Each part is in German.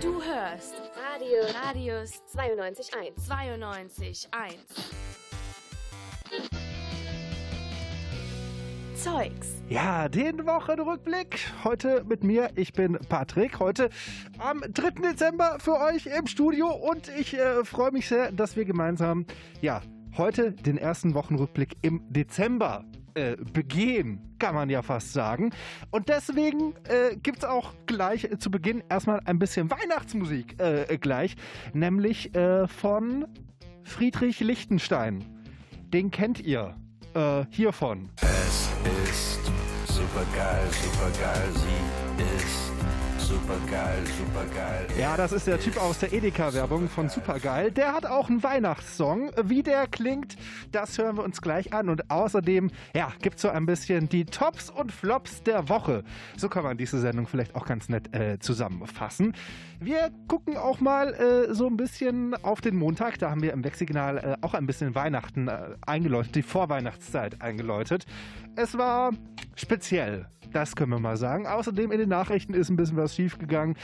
Du hörst Radio Radius 92.1. 92.1. Zeugs. Ja, den Wochenrückblick. Heute mit mir. Ich bin Patrick. Heute am 3. Dezember für euch im Studio und ich äh, freue mich sehr, dass wir gemeinsam, ja, heute den ersten Wochenrückblick im Dezember äh, begehen, kann man ja fast sagen. Und deswegen äh, gibt es auch gleich äh, zu Beginn erstmal ein bisschen Weihnachtsmusik äh, gleich, nämlich äh, von Friedrich Lichtenstein. Den kennt ihr äh, hiervon. Es ist super geil, super geil, sie ist super geil, super geil. Ja, das ist der Typ aus der Edeka-Werbung von Supergeil. Der hat auch einen Weihnachtssong. Wie der klingt, das hören wir uns gleich an. Und außerdem, ja, gibt es so ein bisschen die Tops und Flops der Woche. So kann man diese Sendung vielleicht auch ganz nett äh, zusammenfassen. Wir gucken auch mal äh, so ein bisschen auf den Montag. Da haben wir im Wechsignal äh, auch ein bisschen Weihnachten äh, eingeläutet, die Vorweihnachtszeit eingeläutet. Es war speziell. Das können wir mal sagen. Außerdem in den Nachrichten ist ein bisschen was schiefgegangen.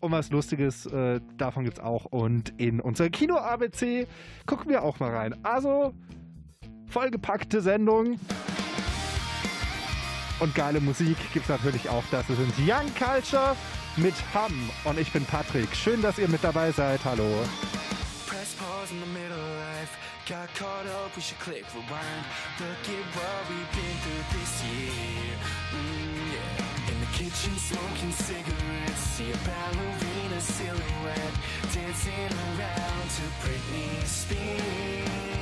Und was Lustiges äh, davon gibt es auch. Und in unser Kino-ABC gucken wir auch mal rein. Also, vollgepackte Sendung. Und geile Musik gibt es natürlich auch. Das sind Young Culture mit Hamm. Und ich bin Patrick. Schön, dass ihr mit dabei seid. Hallo. Press pause in the middle of life. Got caught up, we should click rewind. Look at what we've been through this year. Kitchen, smoking cigarettes. See a ballerina silhouette dancing around to Britney Spears.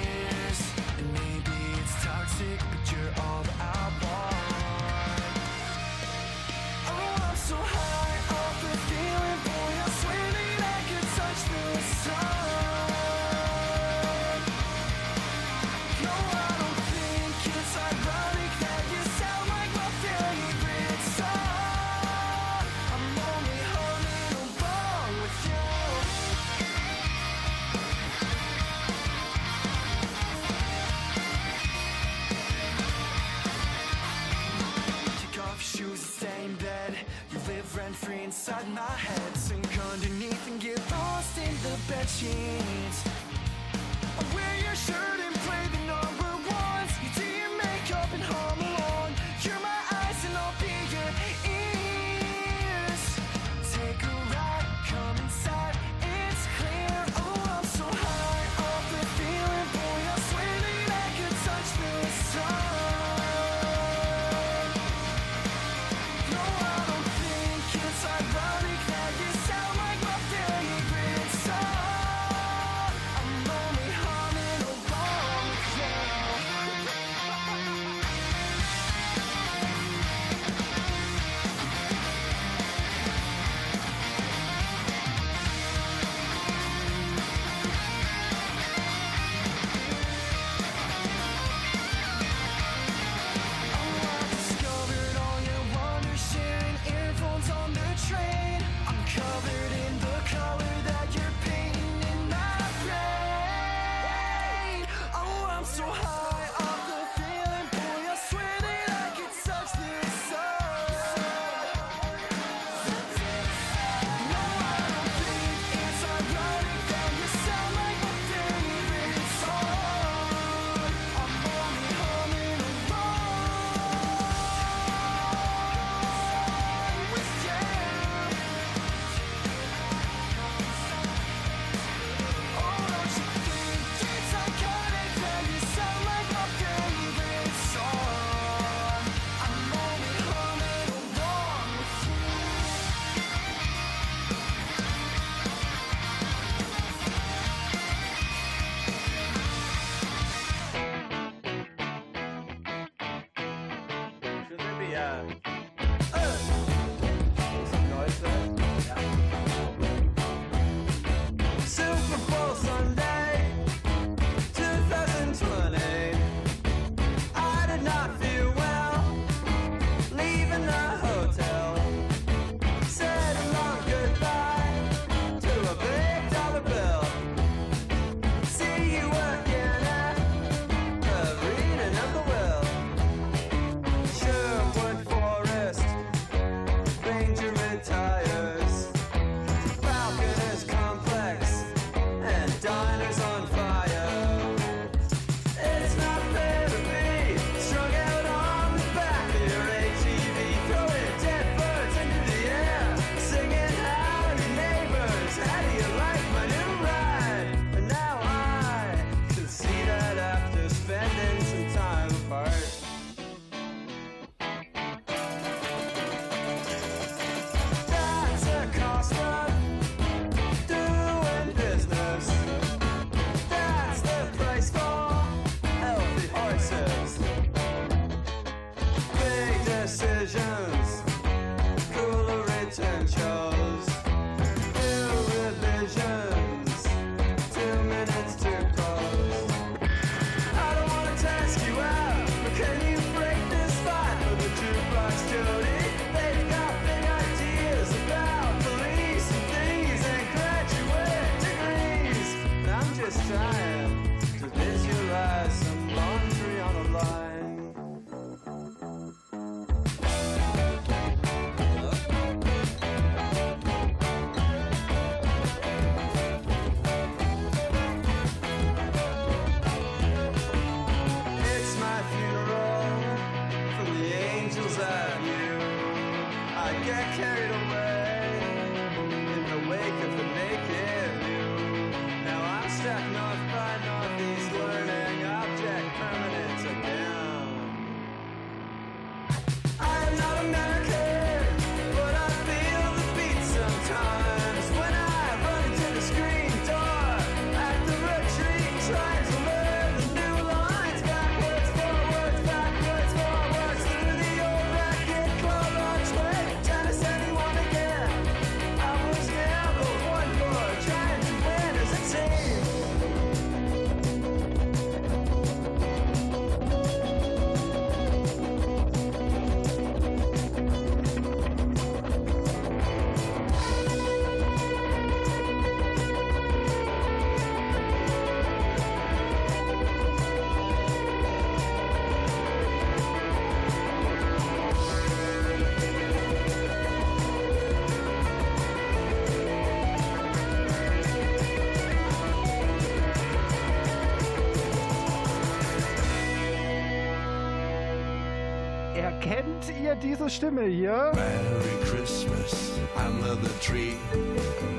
Ihr diese Stimme hier? Merry Christmas under the tree.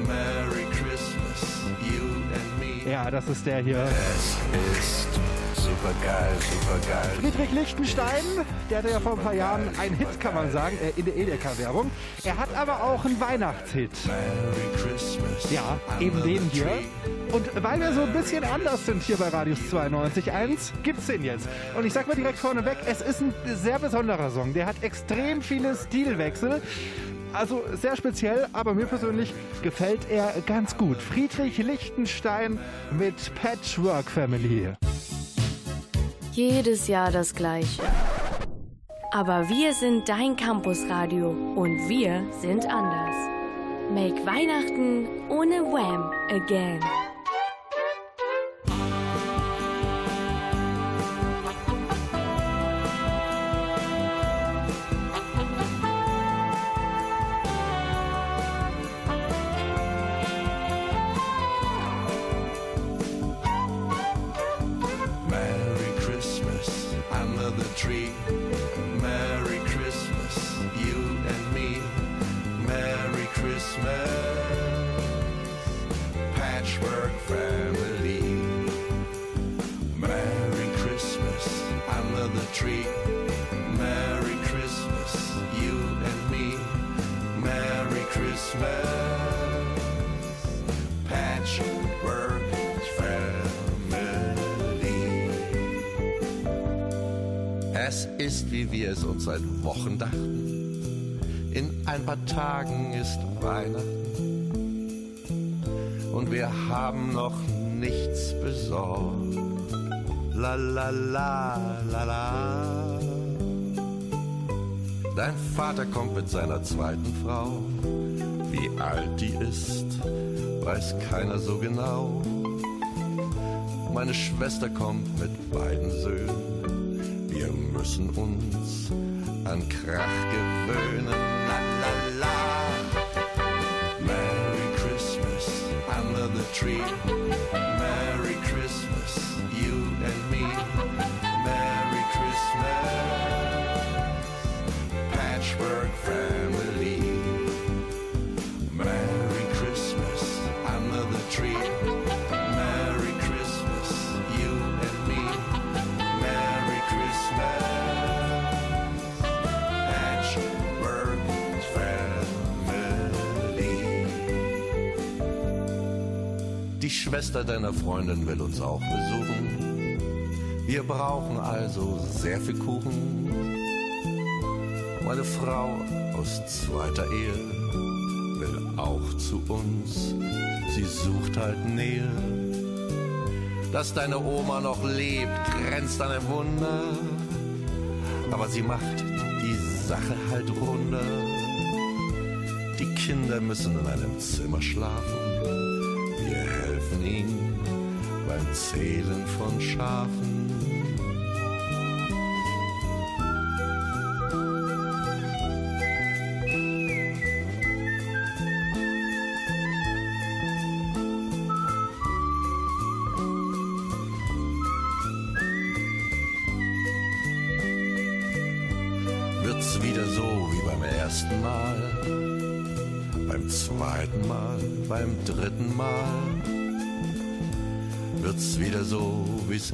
Merry Christmas, you and me. Ja, das ist der hier. Es ist super geil, super geil. Friedrich Lichtenstein, der hatte ja vor ein paar Jahren einen Hit, kann man sagen, äh, in der Edeka-Werbung. Er hat aber auch einen Weihnachtshit. Merry Christmas. Ja, eben den hier. Und weil wir so ein bisschen anders sind hier bei Radius 92.1, gibt's den jetzt. Und ich sag mal direkt vorneweg, es ist ein sehr besonderer Song. Der hat extrem viele Stilwechsel. Also sehr speziell, aber mir persönlich gefällt er ganz gut. Friedrich Lichtenstein mit Patchwork Family. Jedes Jahr das Gleiche. Aber wir sind dein Campusradio und wir sind anders. Make Weihnachten ohne Wham again. Seit Wochen dachten. In ein paar Tagen ist Weihnachten. Und wir haben noch nichts besorgt. La la la la la. Dein Vater kommt mit seiner zweiten Frau. Wie alt die ist, weiß keiner so genau. Meine Schwester kommt mit beiden Söhnen. Wir müssen uns an Krach gewöhnen. La la la. Merry Christmas under the tree. Merry Christmas, Schwester deiner Freundin will uns auch besuchen. Wir brauchen also sehr viel Kuchen. Meine Frau aus zweiter Ehe will auch zu uns. Sie sucht halt Nähe. Dass deine Oma noch lebt, grenzt an ein Wunder. Aber sie macht die Sache halt runter. Die Kinder müssen in einem Zimmer schlafen. Zählen von Schafen.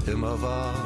Immer war.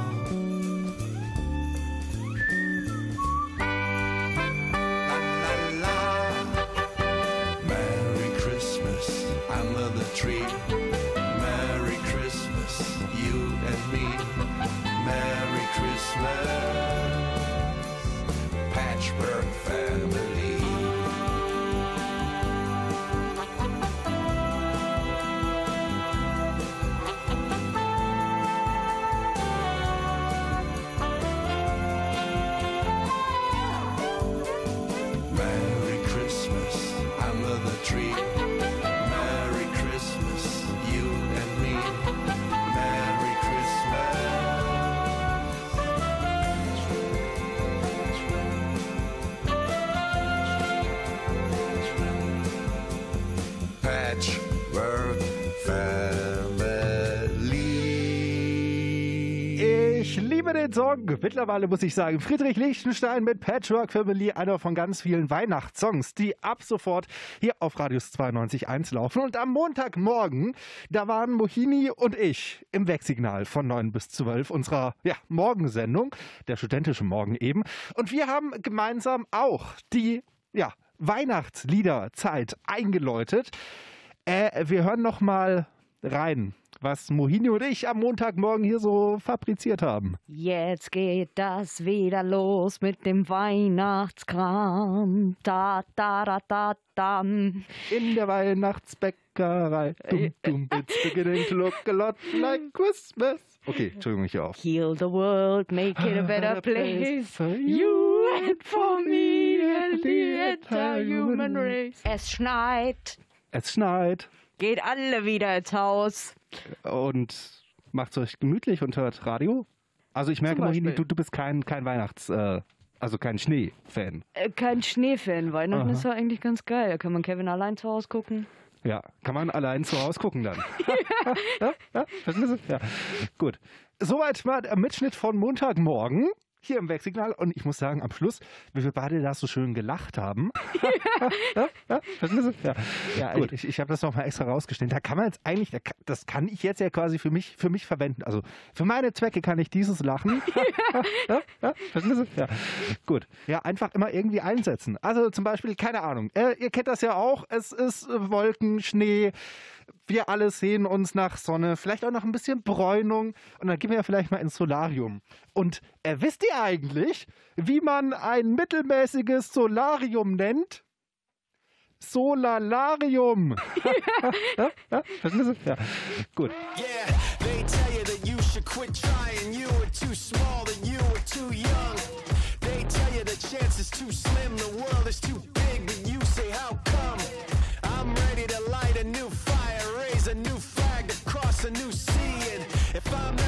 Song. Mittlerweile muss ich sagen, Friedrich Lichtenstein mit Patchwork Family, einer von ganz vielen Weihnachtssongs, die ab sofort hier auf Radius 92.1 laufen. Und am Montagmorgen, da waren Mohini und ich im Wegsignal von 9 bis 12 unserer ja, Morgensendung, der studentische Morgen eben. Und wir haben gemeinsam auch die ja, Weihnachtsliederzeit eingeläutet. Äh, wir hören noch mal rein, was Mohini und ich am Montagmorgen hier so fabriziert haben. Jetzt geht das wieder los mit dem Weihnachtskram. Da, da, da, da, dam. In der Weihnachtsbäckerei. Dum, dum, it's beginning to look a lot like Christmas. Okay, Entschuldigung, ich höre auf. Heal the world, make it a better place. for You and for me and the entire human race. Es schneit. Es schneit Geht alle wieder ins Haus. Und macht euch gemütlich und hört Radio. Also ich merke, Mohini, du, du bist kein, kein Weihnachts-, äh, also kein Schnee-Fan. Äh, kein Schneefan. Weihnachten Aha. ist ja eigentlich ganz geil. Da kann man Kevin allein zu Hause gucken. Ja, kann man allein zu Hause gucken dann. ja, ja, verstehst du? Ja, gut. Soweit mal der Mitschnitt von Montagmorgen hier im Wegsignal. Und ich muss sagen, am Schluss, wie wir beide da so schön gelacht haben. ja, ja? Ja, ja Gut. ich, ich habe das nochmal extra rausgestellt. Da kann man jetzt eigentlich, das kann ich jetzt ja quasi für mich, für mich verwenden. Also für meine Zwecke kann ich dieses Lachen. ja, gut. Ja, einfach immer irgendwie einsetzen. Also zum Beispiel, keine Ahnung, äh, ihr kennt das ja auch, es ist Wolken, Schnee, wir alle sehen uns nach Sonne, vielleicht auch noch ein bisschen Bräunung und dann gehen wir vielleicht mal ins Solarium. Und äh, wisst ihr eigentlich, wie man ein mittelmäßiges Solarium nennt? Solalarium. ja, ja? Ja, gut. Yeah, they tell you that you should quit trying. You were too small, that you were too young. They tell you the chance is too slim, the world is too big, but you say, How come? I'm ready to if I'm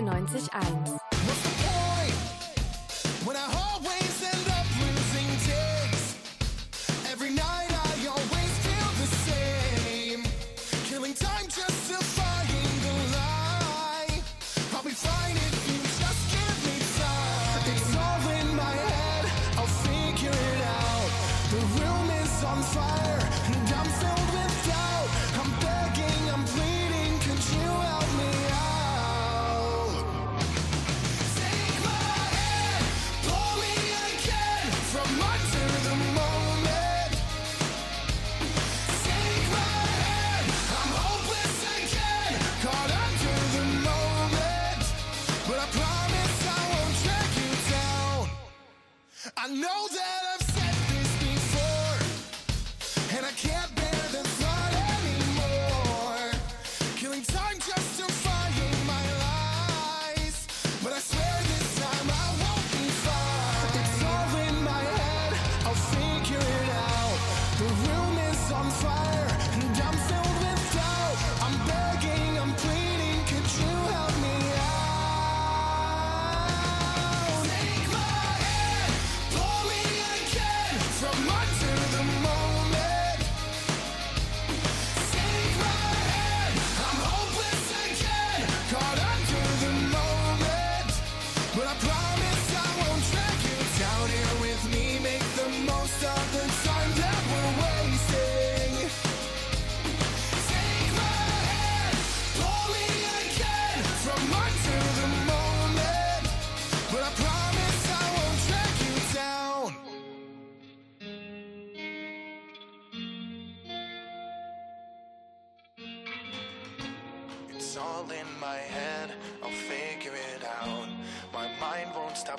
93.1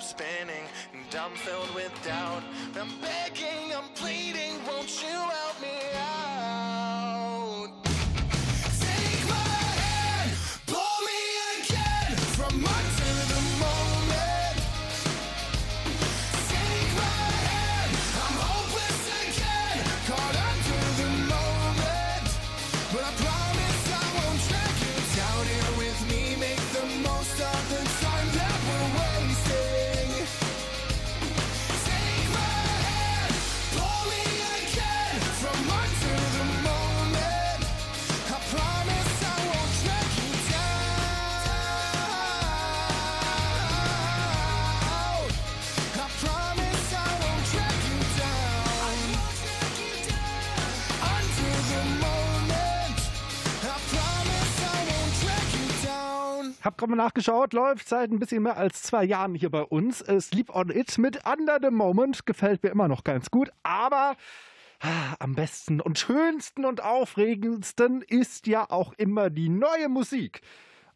spinning and I'm filled with doubt. I'm begging, I'm pleading, won't you? habe gerade mal nachgeschaut, läuft seit ein bisschen mehr als zwei Jahren hier bei uns. Äh, Sleep on It mit Under the Moment gefällt mir immer noch ganz gut, aber ah, am besten und schönsten und aufregendsten ist ja auch immer die neue Musik.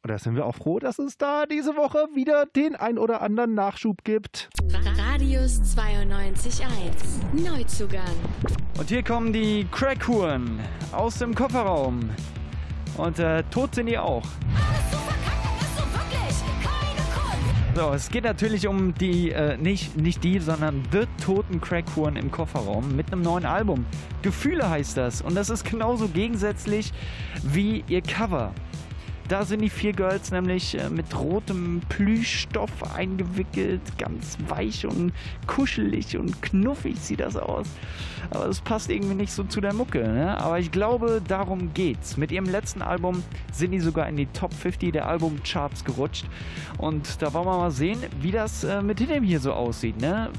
Und da sind wir auch froh, dass es da diese Woche wieder den ein oder anderen Nachschub gibt. Radius 92.1 Neuzugang. Und hier kommen die Crackhuren aus dem Kofferraum. Und äh, tot sind die auch. Alles super. So, es geht natürlich um die, äh, nicht, nicht die, sondern The Toten Crackhuren im Kofferraum mit einem neuen Album. Gefühle heißt das. Und das ist genauso gegensätzlich wie ihr Cover. Da sind die vier Girls nämlich äh, mit rotem Plüschstoff eingewickelt, ganz weich und kuschelig und knuffig sieht das aus. Aber das passt irgendwie nicht so zu der Mucke. Ne? Aber ich glaube, darum geht's. Mit ihrem letzten Album sind die sogar in die Top 50 der Albumcharts gerutscht. Und da wollen wir mal sehen, wie das äh, mit dem hier so aussieht. Ne?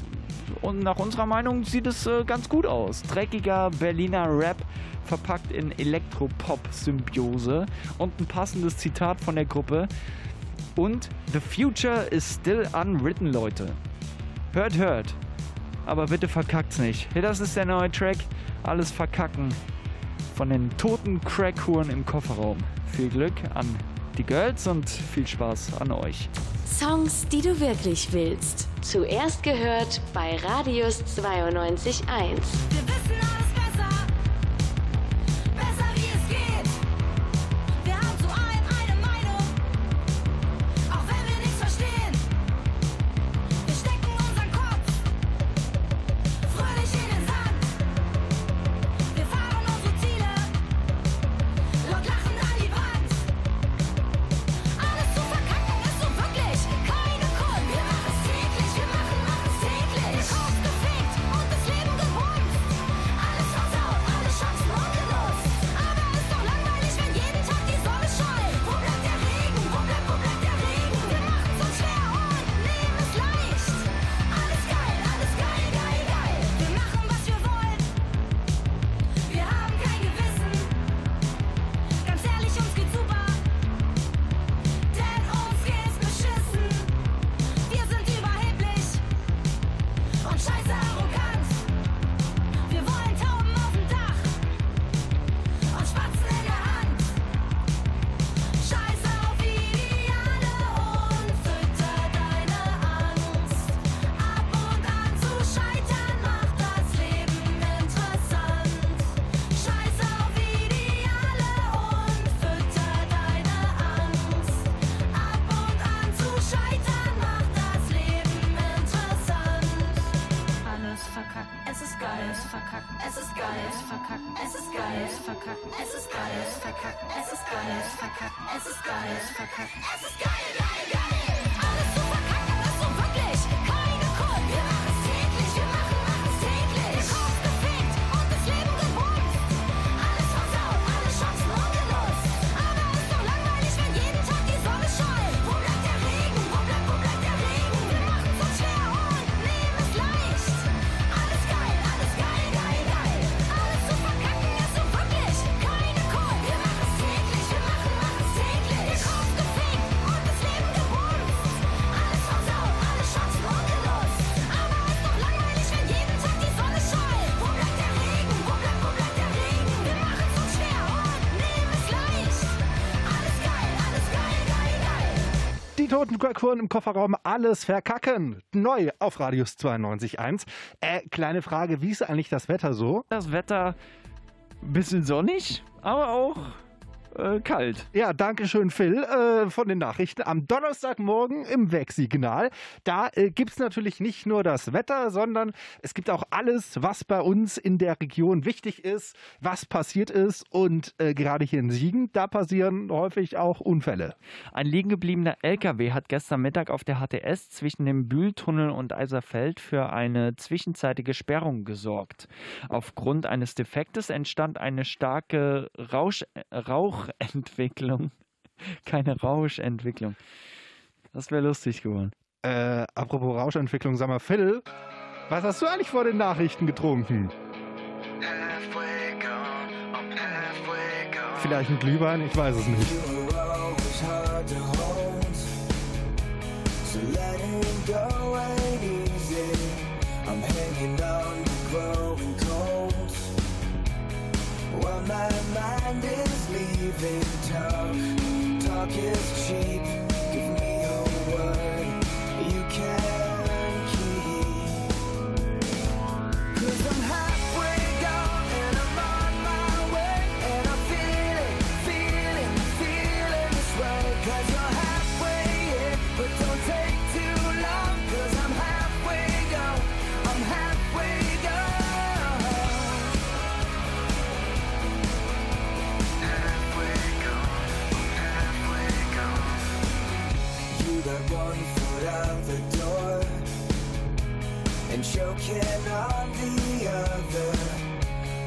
Und nach unserer Meinung sieht es äh, ganz gut aus. Dreckiger Berliner Rap verpackt in Elektropop-Symbiose und ein passendes Zitat von der Gruppe. Und The Future is still unwritten, Leute. Hört, hört. Aber bitte verkackt's nicht. Das ist der neue Track. Alles verkacken. Von den toten Crackhuren im Kofferraum. Viel Glück an die Girls und viel Spaß an euch. Songs, die du wirklich willst. Zuerst gehört bei Radius 92.1. ist geil, Crackhuren im Kofferraum alles verkacken. Neu auf Radius 92.1. Äh, kleine Frage, wie ist eigentlich das Wetter so? Das Wetter bisschen sonnig, aber auch äh, kalt. Ja, danke schön, Phil, äh, von den Nachrichten am Donnerstagmorgen im Wegsignal. Da äh, gibt es natürlich nicht nur das Wetter, sondern es gibt auch alles, was bei uns in der Region wichtig ist, was passiert ist. Und äh, gerade hier in Siegen, da passieren häufig auch Unfälle. Ein liegen gebliebener LKW hat gestern Mittag auf der HTS zwischen dem Bühltunnel und Eiserfeld für eine zwischenzeitige Sperrung gesorgt. Aufgrund eines Defektes entstand eine starke Rausch, Rauchentwicklung. Keine Rauschentwicklung. Das wäre lustig geworden. Äh, apropos Rauschentwicklung, sag mal, Phil, was hast du eigentlich vor den Nachrichten getrunken? Vielleicht ein Glühwein? Ich weiß es nicht. I'm hanging on to growing cold, While my mind is leaving town Talk is cheap, give me a word You can't. thinking on the other,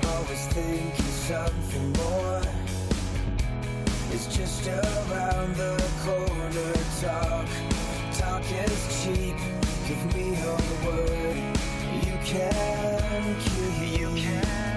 always thinking something more. It's just around the corner. Talk, talk is cheap. Give me your word. You can keep. you can.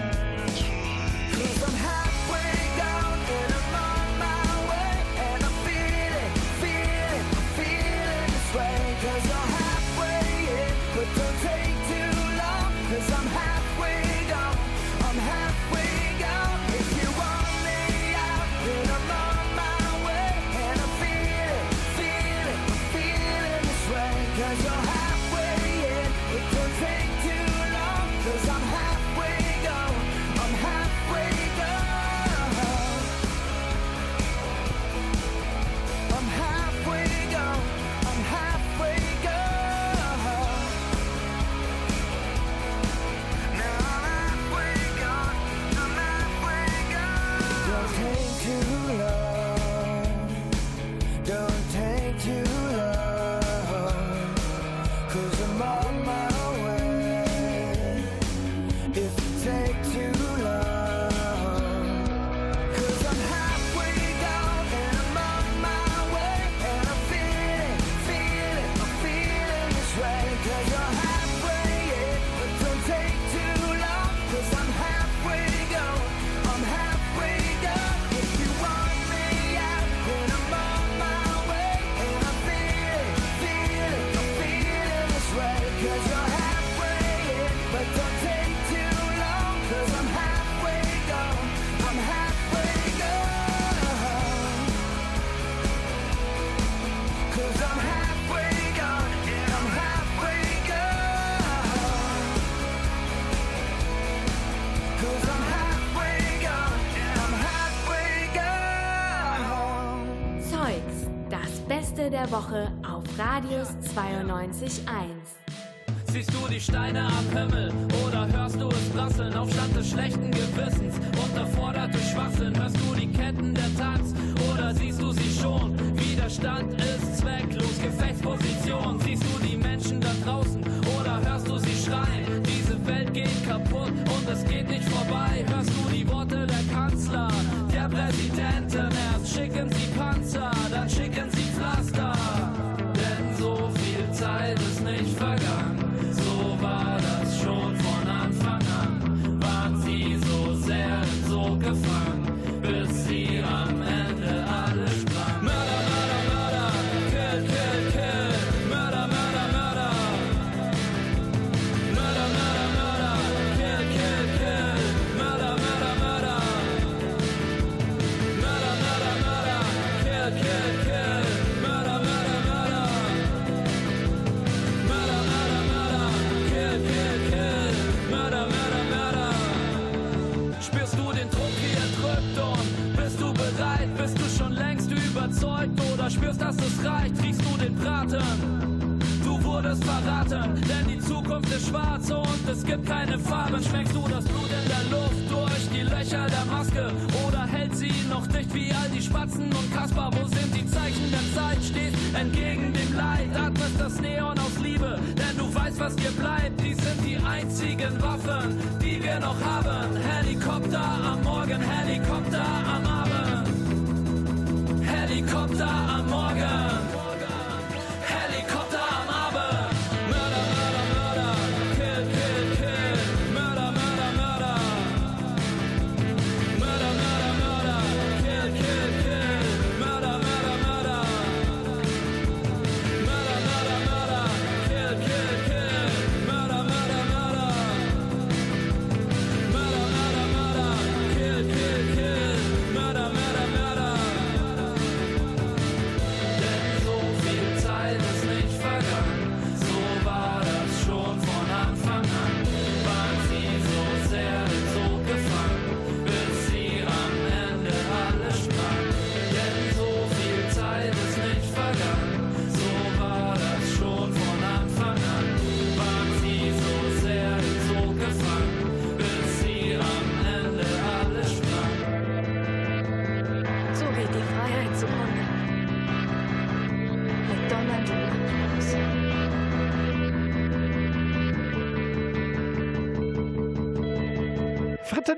sich ein.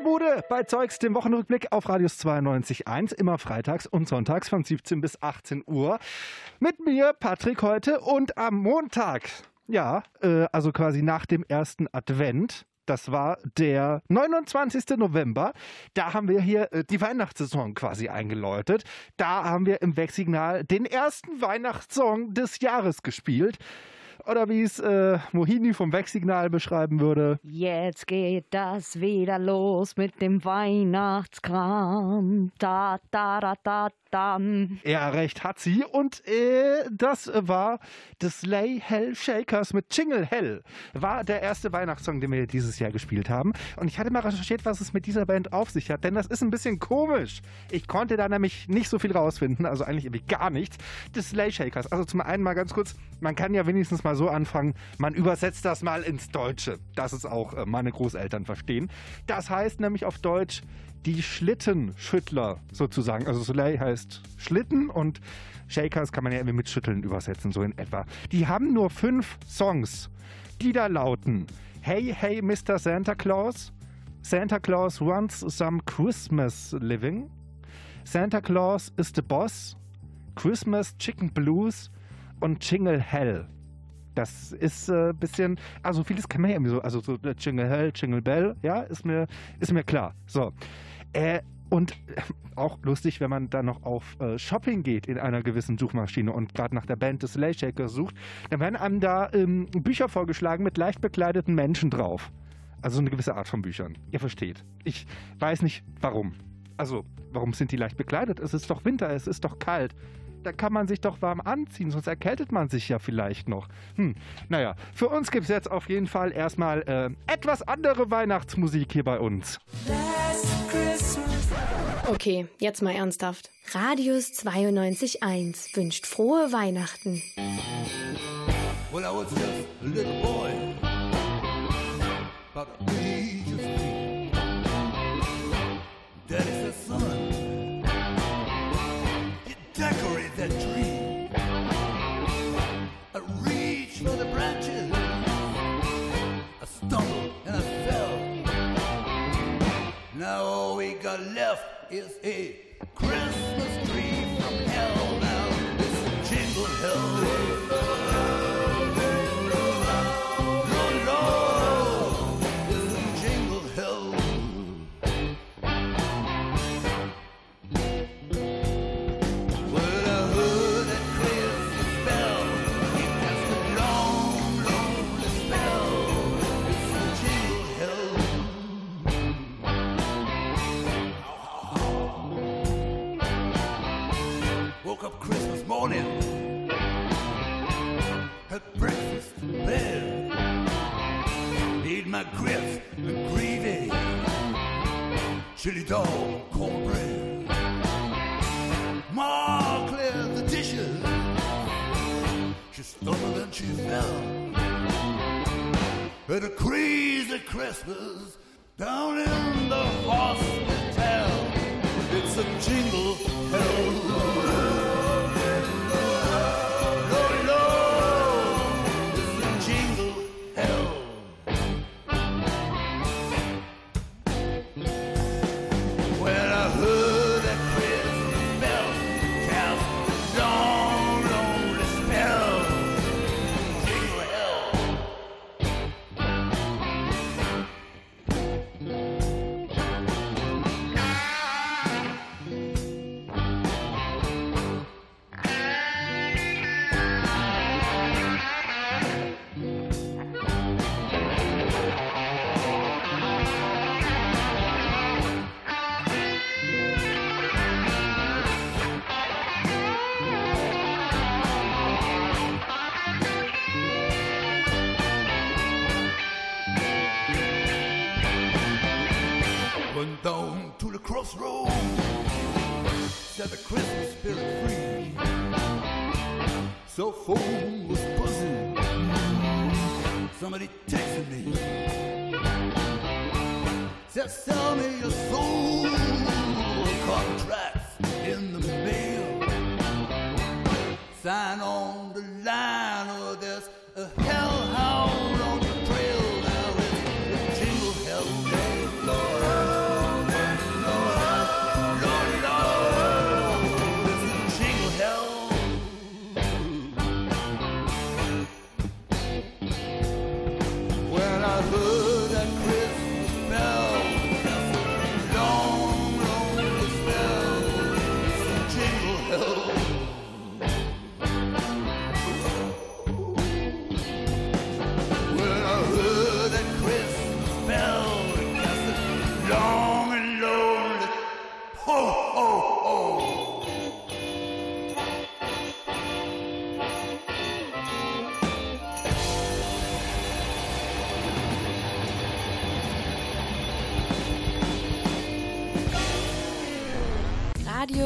Bude bei Zeugs, dem Wochenrückblick auf Radius 92.1, immer freitags und sonntags von 17 bis 18 Uhr. Mit mir, Patrick, heute und am Montag, ja, äh, also quasi nach dem ersten Advent, das war der 29. November. Da haben wir hier äh, die Weihnachtssaison quasi eingeläutet. Da haben wir im Wegsignal den ersten Weihnachtssong des Jahres gespielt. Oder wie es äh, Mohini vom Wegsignal beschreiben würde. Jetzt geht das wieder los mit dem Weihnachtskram. Da, da, da, da, dann. Ja, recht hat sie. Und äh, das war The Sleigh Hell Shakers mit Jingle Hell. War der erste Weihnachtssong, den wir dieses Jahr gespielt haben. Und ich hatte mal recherchiert, was es mit dieser Band auf sich hat, denn das ist ein bisschen komisch. Ich konnte da nämlich nicht so viel rausfinden, also eigentlich irgendwie gar nichts. The Sleigh Shakers. Also zum einen mal ganz kurz, man kann ja wenigstens mal so anfangen, man übersetzt das mal ins Deutsche, dass es auch äh, meine Großeltern verstehen. Das heißt nämlich auf Deutsch die Schlittenschüttler sozusagen. Also Soleil heißt Schlitten und Shakers kann man ja irgendwie mit Schütteln übersetzen, so in etwa. Die haben nur fünf Songs, die da lauten Hey, hey, Mr. Santa Claus, Santa Claus wants some Christmas living, Santa Claus is the boss, Christmas Chicken Blues und Jingle Hell. Das ist ein äh, bisschen, also vieles kann man ja irgendwie so, also so äh, Jingle Hell, Jingle Bell, ja, ist mir, ist mir klar. So. Äh, und äh, auch lustig, wenn man dann noch auf äh, Shopping geht in einer gewissen Suchmaschine und gerade nach der Band des Slay Shakers sucht, dann werden einem da ähm, Bücher vorgeschlagen mit leicht bekleideten Menschen drauf. Also eine gewisse Art von Büchern. Ihr versteht. Ich weiß nicht warum. Also, warum sind die leicht bekleidet? Es ist doch Winter, es ist doch kalt. Da kann man sich doch warm anziehen, sonst erkältet man sich ja vielleicht noch. Hm, naja, für uns gibt es jetzt auf jeden Fall erstmal äh, etwas andere Weihnachtsmusik hier bei uns. Okay, jetzt mal ernsthaft. Radius 92.1 wünscht frohe Weihnachten. When I was just a little boy, about the age of three, Daddy said, son, you decorate that tree. Is a Christmas Up Christmas morning, had breakfast bed, ate my grits and gravy, chili dog, cornbread. Ma cleared the dishes, she stumbled and she fell. Had a crazy Christmas down in the hospital. It's a jingle hell.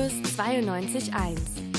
Radius 92.1.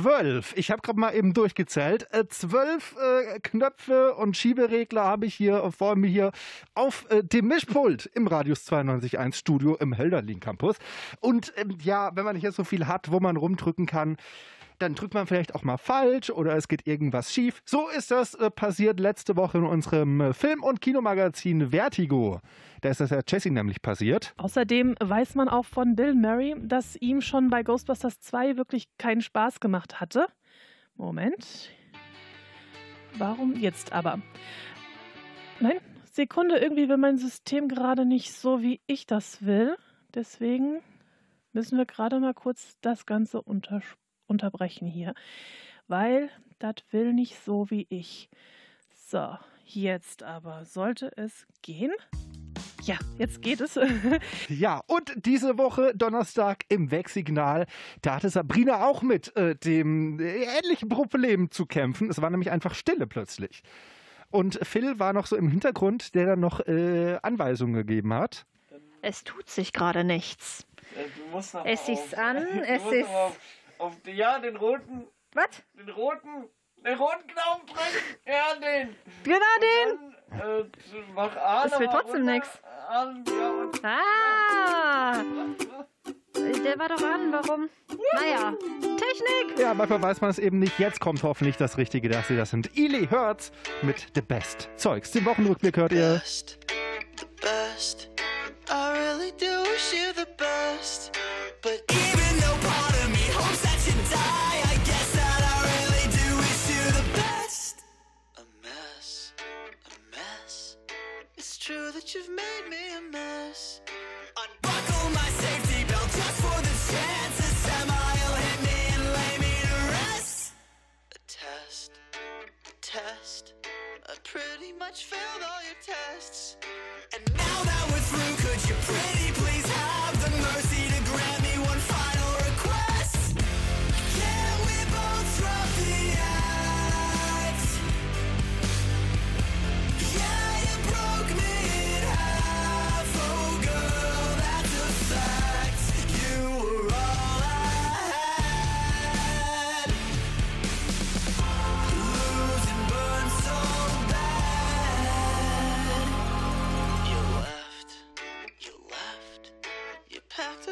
11, 12. Ich habe gerade mal eben durchgezählt. Äh, Zwölf äh, Knöpfe und Schieberegler habe ich hier vor mir hier auf äh, dem Mischpult im Radius 92.1 Studio im Hölderlin Campus. Und ähm, ja, wenn man nicht so viel hat, wo man rumdrücken kann, dann drückt man vielleicht auch mal falsch oder es geht irgendwas schief. So ist das äh, passiert letzte Woche in unserem äh, Film- und Kinomagazin Vertigo. Da ist das ja Jessie nämlich passiert. Außerdem weiß man auch von Bill Murray, dass ihm schon bei Ghostbusters 2 wirklich keinen Spaß gemacht hatte. Moment. Warum jetzt aber? Nein, Sekunde, irgendwie will mein System gerade nicht so, wie ich das will. Deswegen müssen wir gerade mal kurz das Ganze unter, unterbrechen hier. Weil das will nicht so, wie ich. So, jetzt aber sollte es gehen. Ja, jetzt geht es. Ja, und diese Woche Donnerstag im Wegsignal, da hatte Sabrina auch mit äh, dem äh, ähnlichen Problem zu kämpfen. Es war nämlich einfach Stille plötzlich. Und Phil war noch so im Hintergrund, der dann noch äh, Anweisungen gegeben hat. Es tut sich gerade nichts. Du musst noch Es ist an, du es musst ist- Auf, ja, den roten. Was? Den roten. Den roten Knopf drücken. Ja, den. Genau den. Äh, mach. Es will aber trotzdem nix. An, ja, und Ah! Der war doch an, warum? Naja, Technik! Ja, manchmal weiß man es eben nicht. Jetzt kommt hoffentlich das Richtige, dass sie das sind. Eli Hurts mit The Best. Zeugs. Den Wochenrückblick hört ihr. best. I really do wish you the best. But true that you've made me a mess. Unbuckle my safety belt just for the chance that Semi will hit me and lay me to rest. A test, a test. I pretty much failed all your tests. And now that we're through, could you pretty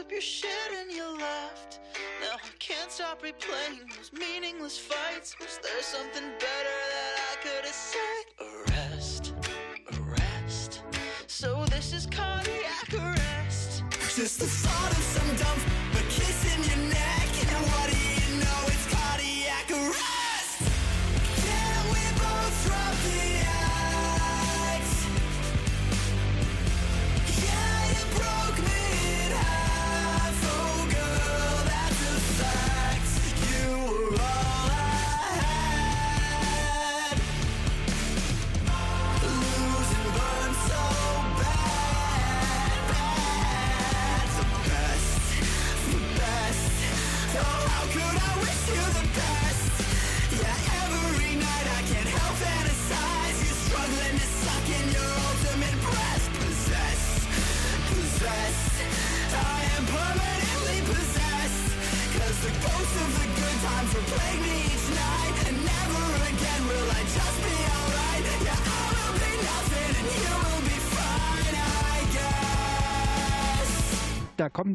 up your shit and you left. Now I can't stop replaying those meaningless fights. Was there something better that I could have said? Arrest, arrest. So this is cardiac arrest. Just the thought of some dumb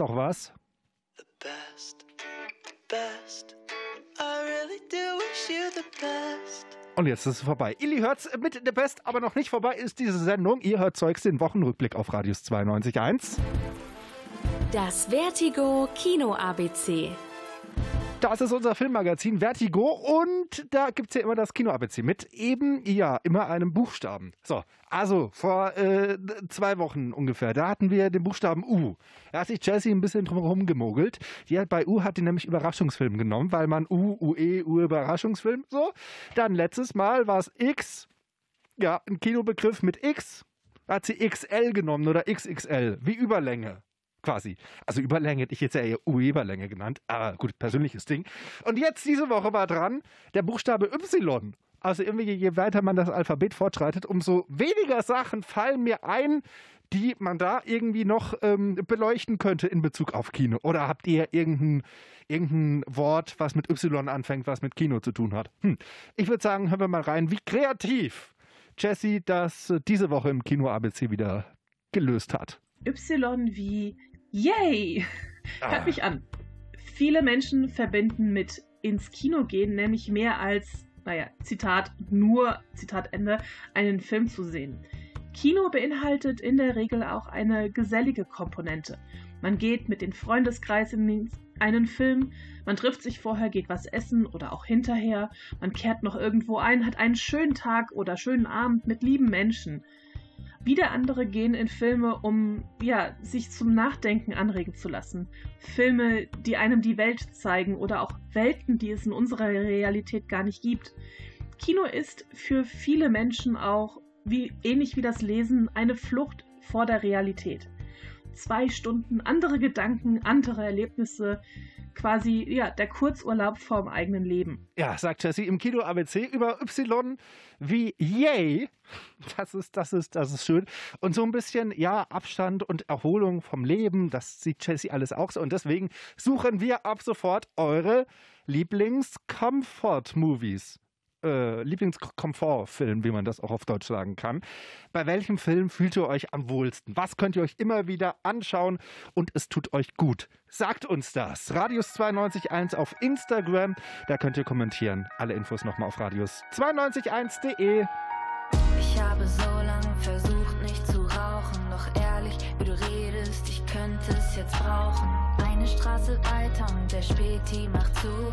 noch was. Best, best. I really do wish you the best. Und jetzt ist es vorbei. Illy hört's mit The Best, aber noch nicht vorbei ist diese Sendung. Ihr hört Zeugs den Wochenrückblick auf Radius 92.1. Das Vertigo Kino ABC. Das ist unser Filmmagazin Vertigo und da gibt es ja immer das Kino-ABC mit eben, ja, immer einem Buchstaben. So, also vor äh, zwei Wochen ungefähr, da hatten wir den Buchstaben U. Da hat sich Jessie ein bisschen drumherum gemogelt. Die hat bei U hat die nämlich Überraschungsfilm genommen, weil man U, UE, U-Überraschungsfilm, so. Dann letztes Mal war es X, ja, ein Kinobegriff mit X. Da hat sie XL genommen oder XXL, wie Überlänge quasi. Also Überlänge hätte ich jetzt eher U-Überlänge genannt. Aber gut, persönliches Ding. Und jetzt diese Woche war dran der Buchstabe Y. Also irgendwie, je weiter man das Alphabet fortschreitet, umso weniger Sachen fallen mir ein, die man da irgendwie noch ähm, beleuchten könnte in Bezug auf Kino. Oder habt ihr irgendein, irgendein Wort, was mit Y anfängt, was mit Kino zu tun hat? Hm. Ich würde sagen, hören wir mal rein, wie kreativ Jessie das äh, diese Woche im Kino ABC wieder gelöst hat. Y wie Yay! Hört Ah. mich an. Viele Menschen verbinden mit ins Kino gehen nämlich mehr als, naja, Zitat, nur, Zitat Ende, einen Film zu sehen. Kino beinhaltet in der Regel auch eine gesellige Komponente. Man geht mit dem Freundeskreis in einen Film, man trifft sich vorher, geht was essen oder auch hinterher, man kehrt noch irgendwo ein, hat einen schönen Tag oder schönen Abend mit lieben Menschen. Wieder andere gehen in Filme, um ja, sich zum Nachdenken anregen zu lassen. Filme, die einem die Welt zeigen oder auch Welten, die es in unserer Realität gar nicht gibt. Kino ist für viele Menschen auch, wie, ähnlich wie das Lesen, eine Flucht vor der Realität. Zwei Stunden andere Gedanken, andere Erlebnisse, quasi ja, der Kurzurlaub vorm eigenen Leben. Ja, sagt Jessie im Kino ABC über Y wie Yay. Das ist, das ist, das ist schön. Und so ein bisschen, ja, Abstand und Erholung vom Leben, das sieht Jessie alles auch so. Und deswegen suchen wir ab sofort eure Lieblings-Comfort-Movies. Äh, Lieblingskomfortfilm, wie man das auch auf Deutsch sagen kann. Bei welchem Film fühlt ihr euch am wohlsten? Was könnt ihr euch immer wieder anschauen und es tut euch gut? Sagt uns das. Radius 92.1 auf Instagram, da könnt ihr kommentieren. Alle Infos nochmal auf radius921.de. Ich habe so lange versucht, nicht zu rauchen. Doch ehrlich, wie du redest, ich könnte es jetzt brauchen. Eine Straße weiter und der Späti macht zu.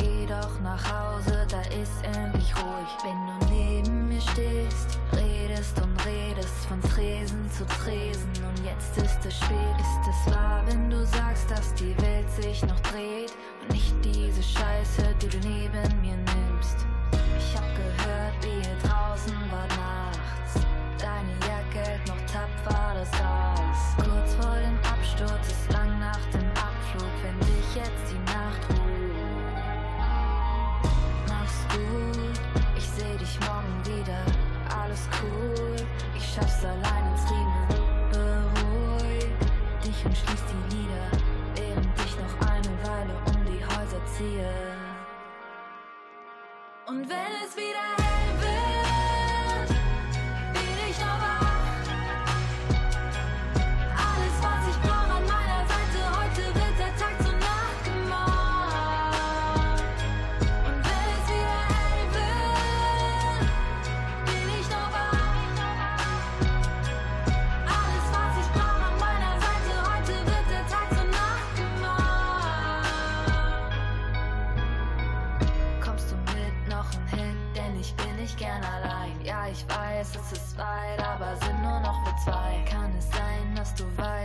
Geh doch nach Hause, da ist endlich ruhig. Wenn du neben mir stehst, redest und redest von Tresen zu Tresen. Und jetzt ist es spät. Ist es wahr, wenn du sagst, dass die Welt sich noch dreht? Und nicht diese Scheiße, die du neben mir nimmst. von ven, respira.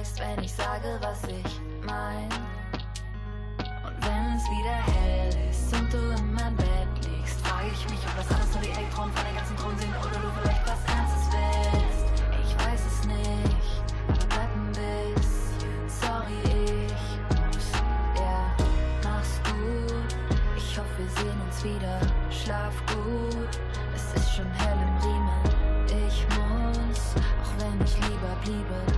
weißt, wenn ich sage, was ich mein. Und wenn es wieder hell ist und du in mein Bett liegst, frage ich mich, ob das alles nur die Elektronen von den ganzen Drohnen sind oder du vielleicht was Ernstes willst. Ich weiß es nicht, aber bleib ein bisschen. Sorry, ich. muss, Ja, mach's gut. Ich hoffe, wir sehen uns wieder. Schlaf gut, es ist schon hell im Riemen. Ich muss, auch wenn ich lieber bliebe.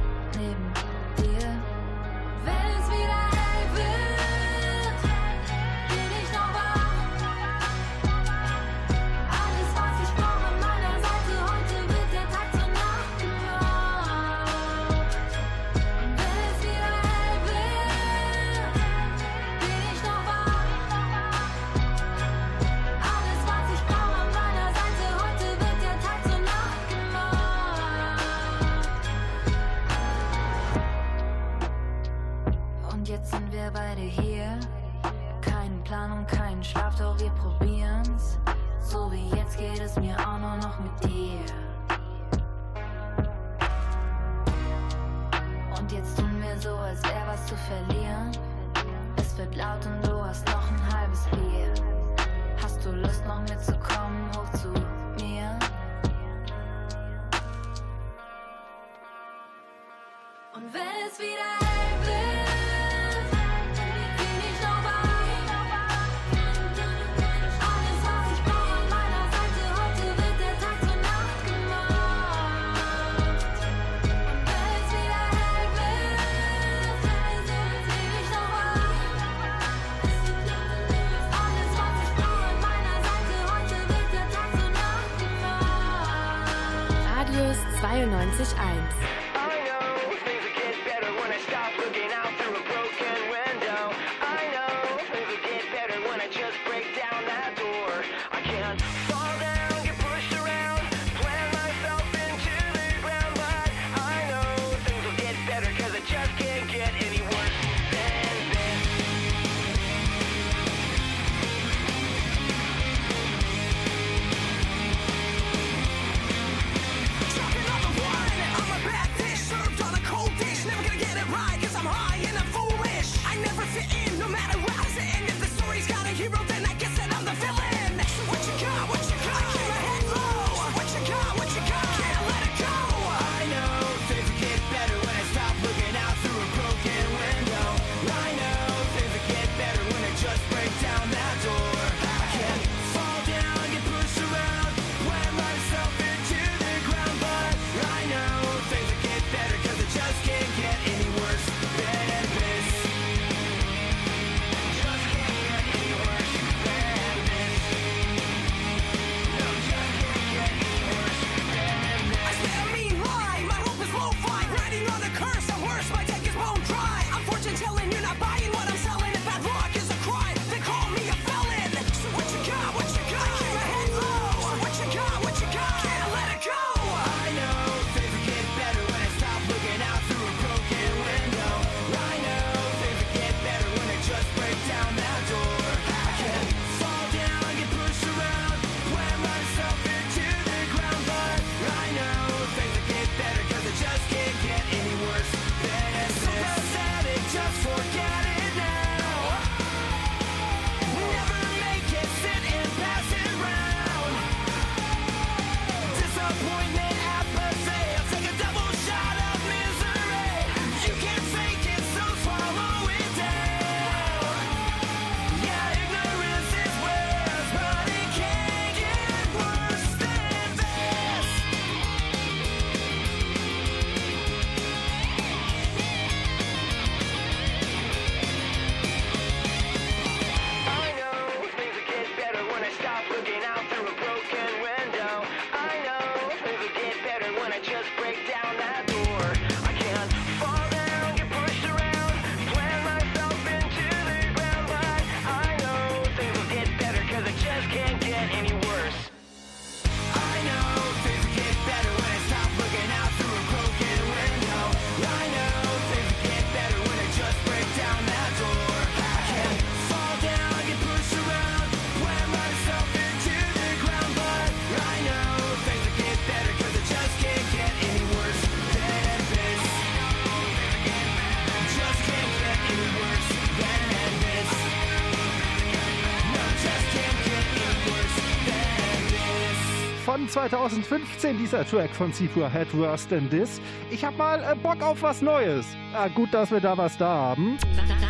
2015, dieser Track von Sipur Head Worse Than This. Ich hab mal äh, Bock auf was Neues. Ah, gut, dass wir da was da haben.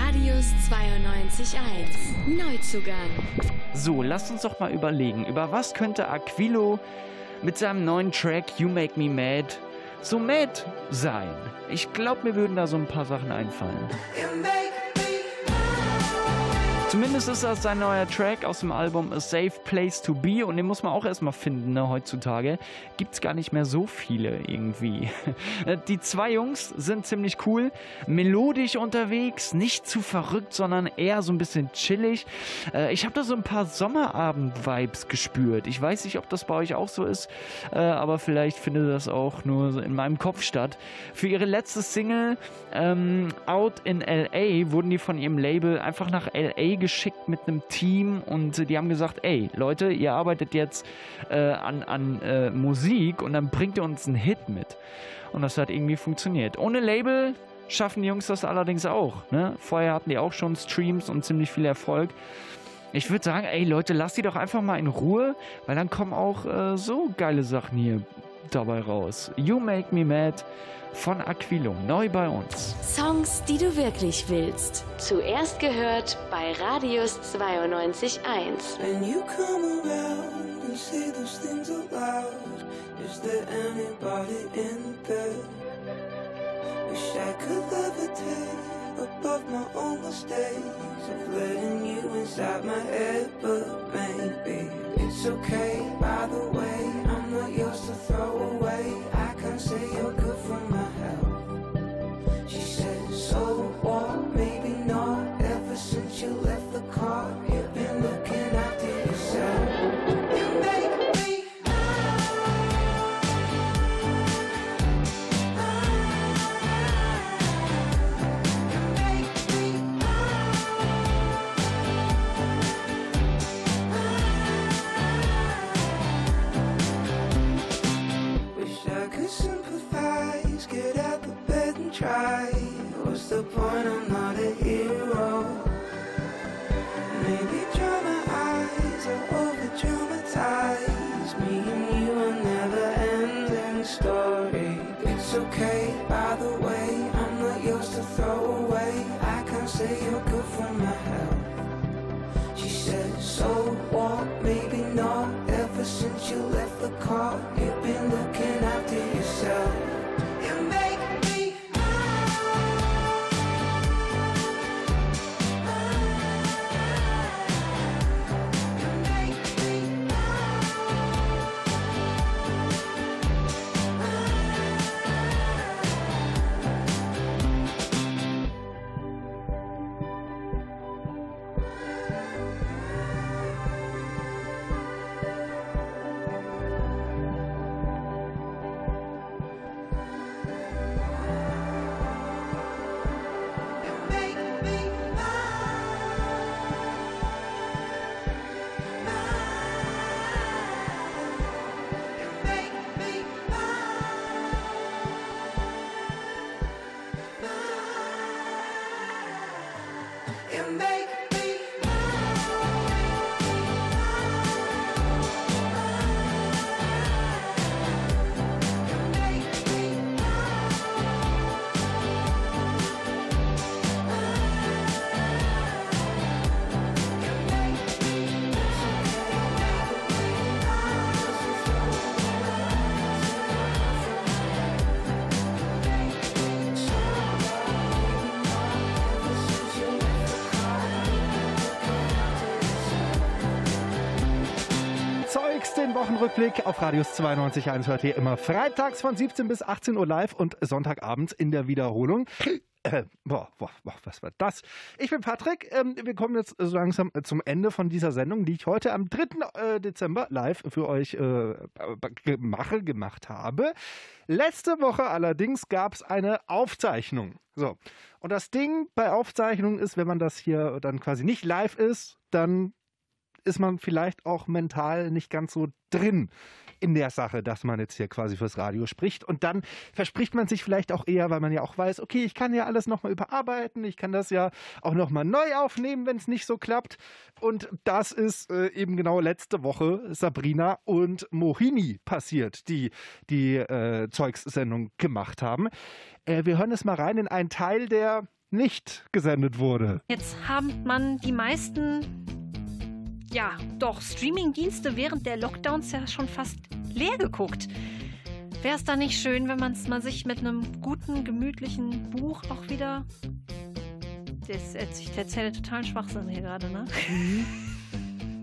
Radius 92.1. Neuzugang. So, lasst uns doch mal überlegen, über was könnte Aquilo mit seinem neuen Track You Make Me Mad so mad sein? Ich glaube, mir würden da so ein paar Sachen einfallen. Zumindest ist das sein neuer Track aus dem Album A Safe Place to Be und den muss man auch erstmal finden, ne? heutzutage. Gibt es gar nicht mehr so viele irgendwie. Die zwei Jungs sind ziemlich cool, melodisch unterwegs, nicht zu verrückt, sondern eher so ein bisschen chillig. Äh, Ich habe da so ein paar Sommerabend-Vibes gespürt. Ich weiß nicht, ob das bei euch auch so ist, äh, aber vielleicht findet das auch nur in meinem Kopf statt. Für ihre letzte Single ähm, Out in LA wurden die von ihrem Label einfach nach LA geschickt mit einem Team und die haben gesagt, ey Leute, ihr arbeitet jetzt äh, an, an äh, Musik und dann bringt ihr uns einen Hit mit. Und das hat irgendwie funktioniert. Ohne Label schaffen die Jungs das allerdings auch. Ne? Vorher hatten die auch schon Streams und ziemlich viel Erfolg. Ich würde sagen, ey Leute, lasst die doch einfach mal in Ruhe, weil dann kommen auch äh, so geile Sachen hier dabei raus. You Make Me Mad von Aquilo, neu bei uns. Songs, die du wirklich willst. Zuerst gehört bei Radius 92.1. When you come around and say those things out loud, is there anybody in there? Wish I could levitate above my own mistakes of letting you inside my head, but maybe it's okay. By the way, I'm not yours to throw away. I can't say you're good for my health. The point? I'm not a hero. Maybe dry my eyes are over dramatize. Me and you a never ending story. It's okay, by the way, I'm not yours to throw away. I can't say you're good for my health. She said, so what? Maybe not. Ever since you left the car, you've been looking after Wochenrückblick auf Radius 92.1 hört ihr immer freitags von 17 bis 18 Uhr live und Sonntagabends in der Wiederholung. Äh, boah, boah, boah, was war das? Ich bin Patrick. Ähm, wir kommen jetzt so langsam äh, zum Ende von dieser Sendung, die ich heute am 3. Äh, Dezember live für euch äh, mache, gemacht habe. Letzte Woche allerdings gab es eine Aufzeichnung. So. Und das Ding bei Aufzeichnungen ist, wenn man das hier dann quasi nicht live ist, dann ist man vielleicht auch mental nicht ganz so drin in der Sache, dass man jetzt hier quasi fürs Radio spricht. Und dann verspricht man sich vielleicht auch eher, weil man ja auch weiß, okay, ich kann ja alles nochmal überarbeiten, ich kann das ja auch nochmal neu aufnehmen, wenn es nicht so klappt. Und das ist äh, eben genau letzte Woche Sabrina und Mohini passiert, die die äh, Zeugs-Sendung gemacht haben. Äh, wir hören es mal rein in einen Teil, der nicht gesendet wurde. Jetzt haben man die meisten, ja, doch, Streaming-Dienste während der Lockdowns ja schon fast leer geguckt. Wäre es da nicht schön, wenn man sich mit einem guten, gemütlichen Buch auch wieder. Das, ich erzähle totalen Schwachsinn hier gerade, ne?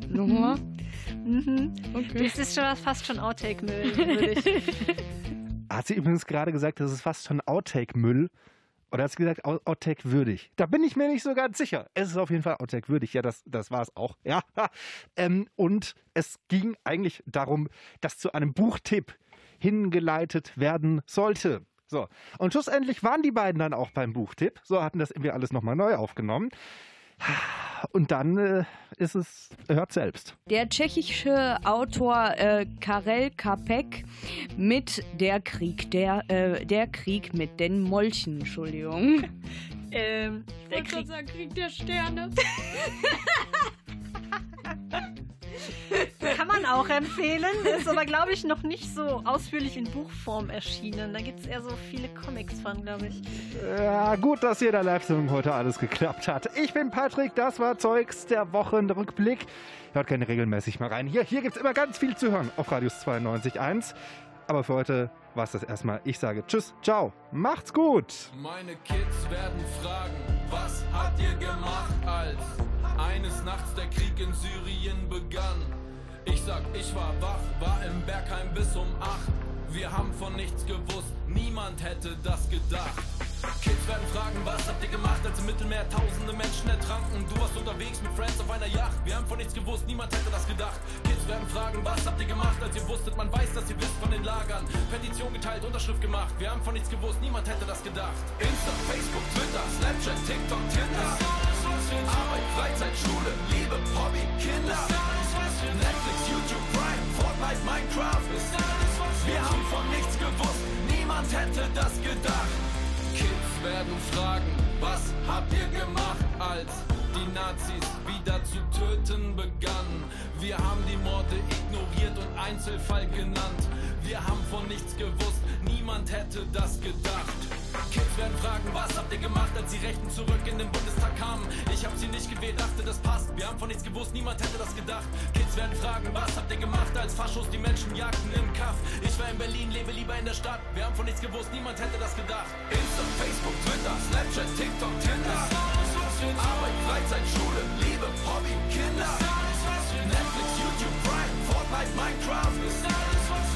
Nochmal? Mhm. Das ist schon fast schon Outtake-Müll. Hat sie übrigens gerade gesagt, das ist fast schon Outtake-Müll. Oder hat sie gesagt, Out- Outtake-würdig? Da bin ich mir nicht so ganz sicher. Es ist auf jeden Fall Outtake-würdig. Ja, das, das war es auch. Ja. Ähm, und es ging eigentlich darum, dass zu einem Buchtipp hingeleitet werden sollte. So. Und schlussendlich waren die beiden dann auch beim Buchtipp. So hatten das irgendwie alles nochmal neu aufgenommen. Und dann äh, ist es, hört selbst. Der tschechische Autor äh, Karel Kapek mit Der Krieg, der, äh, der Krieg mit den Molchen, Entschuldigung. ähm, der Krieg, Krieg der Sterne. Kann man auch empfehlen, ist aber, glaube ich, noch nicht so ausführlich in Buchform erschienen. Da gibt es eher so viele Comics von, glaube ich. Ja, gut, dass hier in der Live-Sendung heute alles geklappt hat. Ich bin Patrick, das war Zeugs der Wochenrückblick. Hört gerne regelmäßig mal rein. Hier, hier gibt es immer ganz viel zu hören auf Radius 92.1. Aber für heute war es das erstmal. Ich sage Tschüss, ciao, macht's gut. Meine Kids werden fragen, was habt ihr gemacht, als eines Nachts der Krieg in Syrien begann? Ich sag, ich war wach, war im Bergheim bis um acht. Wir haben von nichts gewusst, niemand hätte das gedacht. Kids werden fragen, was habt ihr gemacht, als im Mittelmeer tausende Menschen ertranken? Du warst unterwegs mit Friends auf einer Yacht. Wir haben von nichts gewusst, niemand hätte das gedacht. Kids werden fragen, was habt ihr gemacht, als ihr wusstet, man weiß, dass ihr wisst von den Lagern. Petition geteilt, Unterschrift gemacht. Wir haben von nichts gewusst, niemand hätte das gedacht. Insta, Facebook, Twitter, Snapchat, TikTok, Tinder. Arbeit, Freizeit, Schule, Liebe, Hobby, Kinder. Netflix, YouTube, Prime, Fortnite, Minecraft. Wir haben von nichts gewusst, niemand hätte das gedacht. Kids werden fragen, was habt ihr gemacht, als die Nazis wieder zu töten begannen? Wir haben die Morde ignoriert und Einzelfall genannt. Wir haben von nichts gewusst, niemand hätte das gedacht. Kids werden fragen, was habt ihr gemacht, als die Rechten zurück in den Bundestag kamen? Ich hab sie nicht gewählt, dachte, das passt. Wir haben von nichts gewusst, niemand hätte das gedacht. Kids werden fragen, was habt ihr gemacht, als Faschos die Menschen jagten im Kaff? Ich war in Berlin, lebe lieber in der Stadt. Wir haben von nichts gewusst, niemand hätte das gedacht. Insta, Facebook, Twitter, Snapchat, TikTok, Tinder. Arbeit, Freizeit, Schule, Liebe, Hobby, Kinder. Netflix, YouTube, Prime, Fortnite, Minecraft.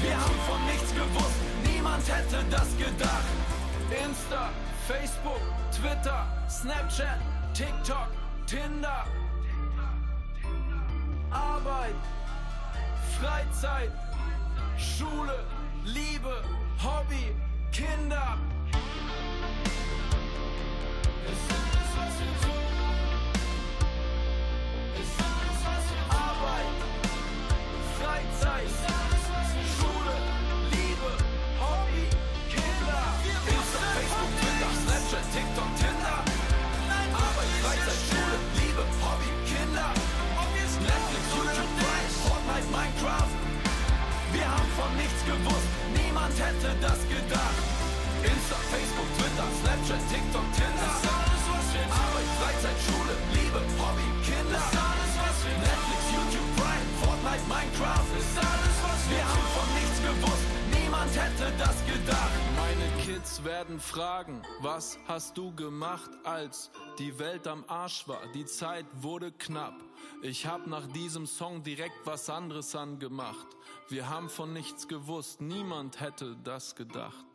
Wir haben von nichts gewusst, niemand hätte das gedacht. Insta, Facebook, Twitter, Snapchat, TikTok, Tinder. Arbeit, Freizeit, Schule, Liebe, Hobby, Kinder. Arbeit, Freizeit, das gedacht. Insta, Facebook, Twitter, Snapchat, TikTok, Tinder. Arbeit, Freizeit, Schule, Liebe, Hobby, Kinder. Netflix, YouTube, Prime, Fortnite, Minecraft. Wir haben von nichts gewusst, niemand hätte das gedacht. Meine Kids werden fragen, was hast du gemacht, als die Welt am Arsch war, die Zeit wurde knapp. Ich hab nach diesem Song direkt was anderes angemacht. Wir haben von nichts gewusst, niemand hätte das gedacht.